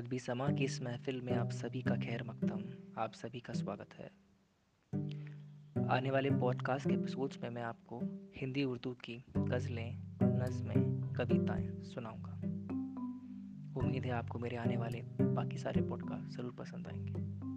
अदबी समा की इस महफ़िल में आप सभी का खैर मकदम, आप सभी का स्वागत है। आने वाले पॉडकास्ट के एपिसोड्स में मैं आपको हिंदी, उर्दू की गज़लें, नज़में, कविताएँ सुनाऊँगा। उम्मीद है आपको मेरे आने वाले बाकी सारे पॉडकास्ट ज़रूर पसंद आएँगे।